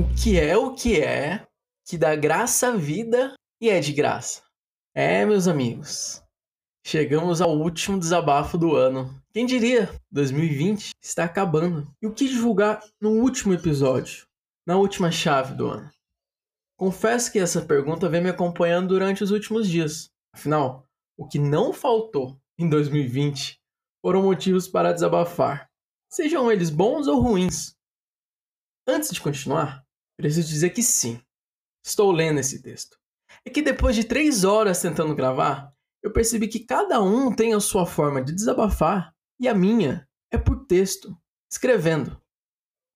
O que é o que é, que dá graça à vida e é de graça. É, meus amigos, chegamos ao último desabafo do ano. Quem diria? 2020 está acabando. E o que divulgar no último episódio, na última chave do ano? Confesso que essa pergunta vem me acompanhando durante os últimos dias. Afinal, o que não faltou em 2020 foram motivos para desabafar, sejam eles bons ou ruins. Antes de continuar, preciso dizer que sim, estou lendo esse texto. É que depois de três horas tentando gravar, eu percebi que cada um tem a sua forma de desabafar e a minha é por texto, escrevendo.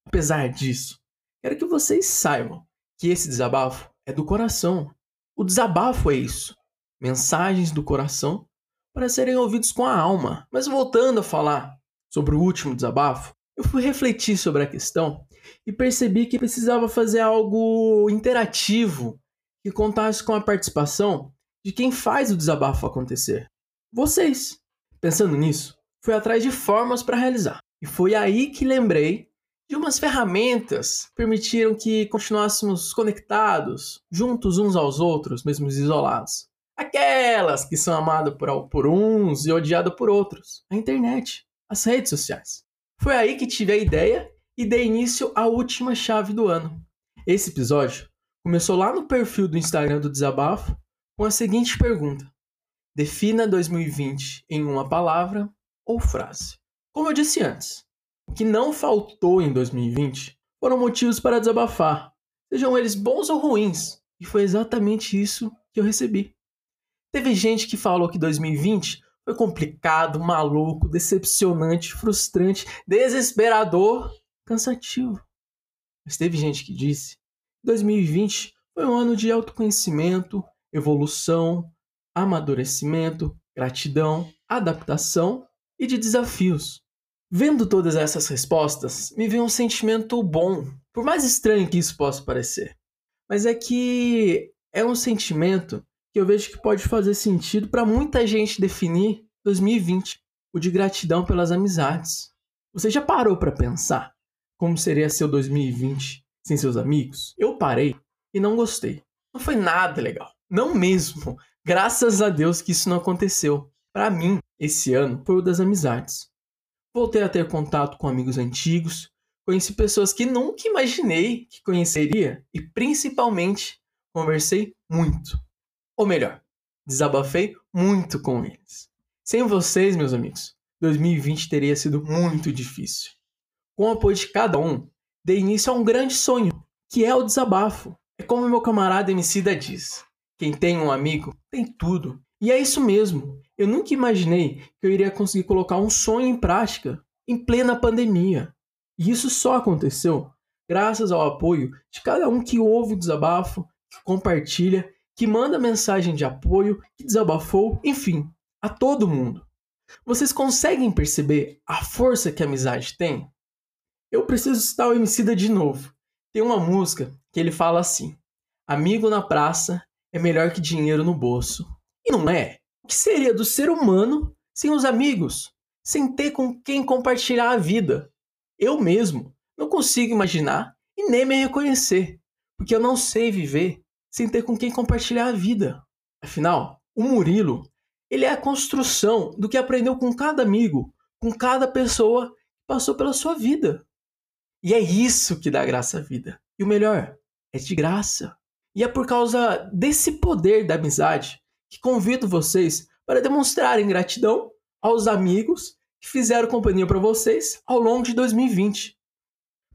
Apesar disso, quero que vocês saibam que esse desabafo é do coração. O desabafo é isso: mensagens do coração para serem ouvidos com a alma. Mas voltando a falar sobre o último desabafo, eu fui refletir sobre a questão e percebi que precisava fazer algo interativo que contasse com a participação de quem faz o desabafo acontecer. Vocês. Pensando nisso, fui atrás de formas para realizar. E foi aí que lembrei de umas ferramentas que permitiram que continuássemos conectados, juntos uns aos outros, mesmo isolados. Aquelas que são amadas por, por uns e odiadas por outros. A internet, as redes sociais. Foi aí que tive a ideia e dei início à última chave do ano. Esse episódio começou lá no perfil do Instagram do Desabafo com a seguinte pergunta: Defina 2020 em uma palavra ou frase. Como eu disse antes, o que não faltou em 2020 foram motivos para desabafar, sejam eles bons ou ruins, e foi exatamente isso que eu recebi. Teve gente que falou que 2020 foi complicado, maluco, decepcionante, frustrante, desesperador cansativo. Mas teve gente que disse que 2020 foi um ano de autoconhecimento, evolução, amadurecimento, gratidão, adaptação e de desafios. Vendo todas essas respostas, me veio um sentimento bom, por mais estranho que isso possa parecer. Mas é que é um sentimento que eu vejo que pode fazer sentido para muita gente definir 2020, o de gratidão pelas amizades. Você já parou para pensar como seria seu 2020 sem seus amigos, eu parei e não gostei. Não foi nada legal. Não mesmo. Graças a Deus que isso não aconteceu. Para mim, esse ano foi o das amizades. Voltei a ter contato com amigos antigos, conheci pessoas que nunca imaginei que conheceria e principalmente conversei muito. Ou melhor, desabafei muito com eles. Sem vocês, meus amigos, 2020 teria sido muito difícil. Com o apoio de cada um, dei início a um grande sonho, que é o desabafo. É como meu camarada Emicida diz: quem tem um amigo tem tudo. E é isso mesmo. Eu nunca imaginei que eu iria conseguir colocar um sonho em prática em plena pandemia. E isso só aconteceu graças ao apoio de cada um que ouve o desabafo, que compartilha, que manda mensagem de apoio, que desabafou, enfim, a todo mundo. Vocês conseguem perceber a força que a amizade tem? Eu preciso citar o Emicida de novo. Tem uma música que ele fala assim: Amigo na praça é melhor que dinheiro no bolso. E não é? O que seria do ser humano sem os amigos? Sem ter com quem compartilhar a vida? Eu mesmo não consigo imaginar e nem me reconhecer, porque eu não sei viver sem ter com quem compartilhar a vida. Afinal, o Murilo, ele é a construção do que aprendeu com cada amigo, com cada pessoa que passou pela sua vida. E é isso que dá graça à vida. E o melhor, é de graça. E é por causa desse poder da amizade que convido vocês para demonstrarem gratidão aos amigos que fizeram companhia para vocês ao longo de 2020.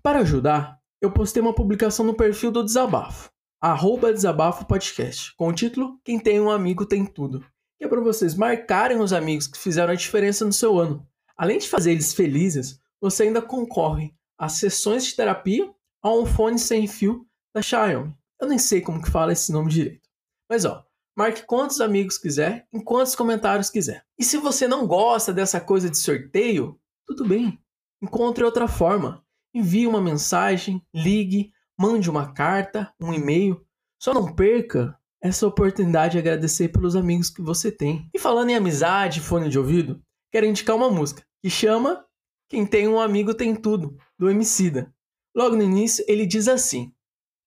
Para ajudar, eu postei uma publicação no perfil do Desabafo, arroba Desabafo Podcast, com o título Quem tem um amigo tem tudo. Que é para vocês marcarem os amigos que fizeram a diferença no seu ano. Além de fazer eles felizes, você ainda concorre as sessões de terapia a um fone sem fio da Xiaomi. Eu nem sei como que fala esse nome direito. Mas ó, marque quantos amigos quiser, em quantos comentários quiser. E se você não gosta dessa coisa de sorteio, tudo bem. Encontre outra forma. Envie uma mensagem, ligue, mande uma carta, um e-mail. Só não perca essa oportunidade de agradecer pelos amigos que você tem. E falando em amizade, fone de ouvido, quero indicar uma música que chama Quem tem um amigo tem tudo, do Emicida. Logo no início, ele diz assim: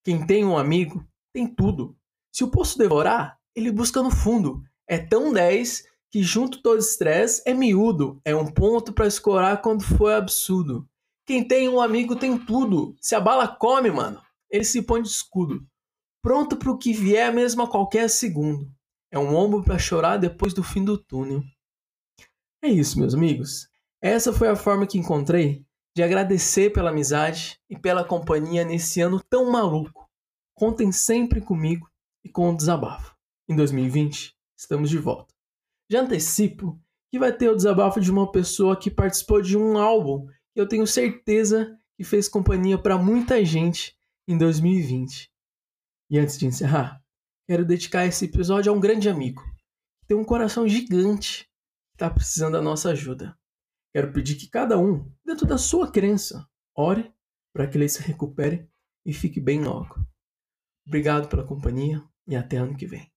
Quem tem um amigo tem tudo. Se o poço devorar, ele busca no fundo. É tão 10 que junto todo estresse é miúdo. É um ponto para escorar quando for absurdo. Quem tem um amigo tem tudo. Se a bala come, mano, ele se põe de escudo. Pronto pro que vier mesmo a qualquer segundo. É um ombro para chorar depois do fim do túnel. É isso, meus amigos. Essa foi a forma que encontrei de agradecer pela amizade e pela companhia nesse ano tão maluco. Contem sempre comigo e com o desabafo. Em 2020, estamos de volta. Já antecipo que vai ter o desabafo de uma pessoa que participou de um álbum que eu tenho certeza que fez companhia para muita gente em 2020. E antes de encerrar, quero dedicar esse episódio a um grande amigo que tem um coração gigante que está precisando da nossa ajuda. Quero pedir que cada um, dentro da sua crença, ore para que ele se recupere e fique bem logo. Obrigado pela companhia e até ano que vem.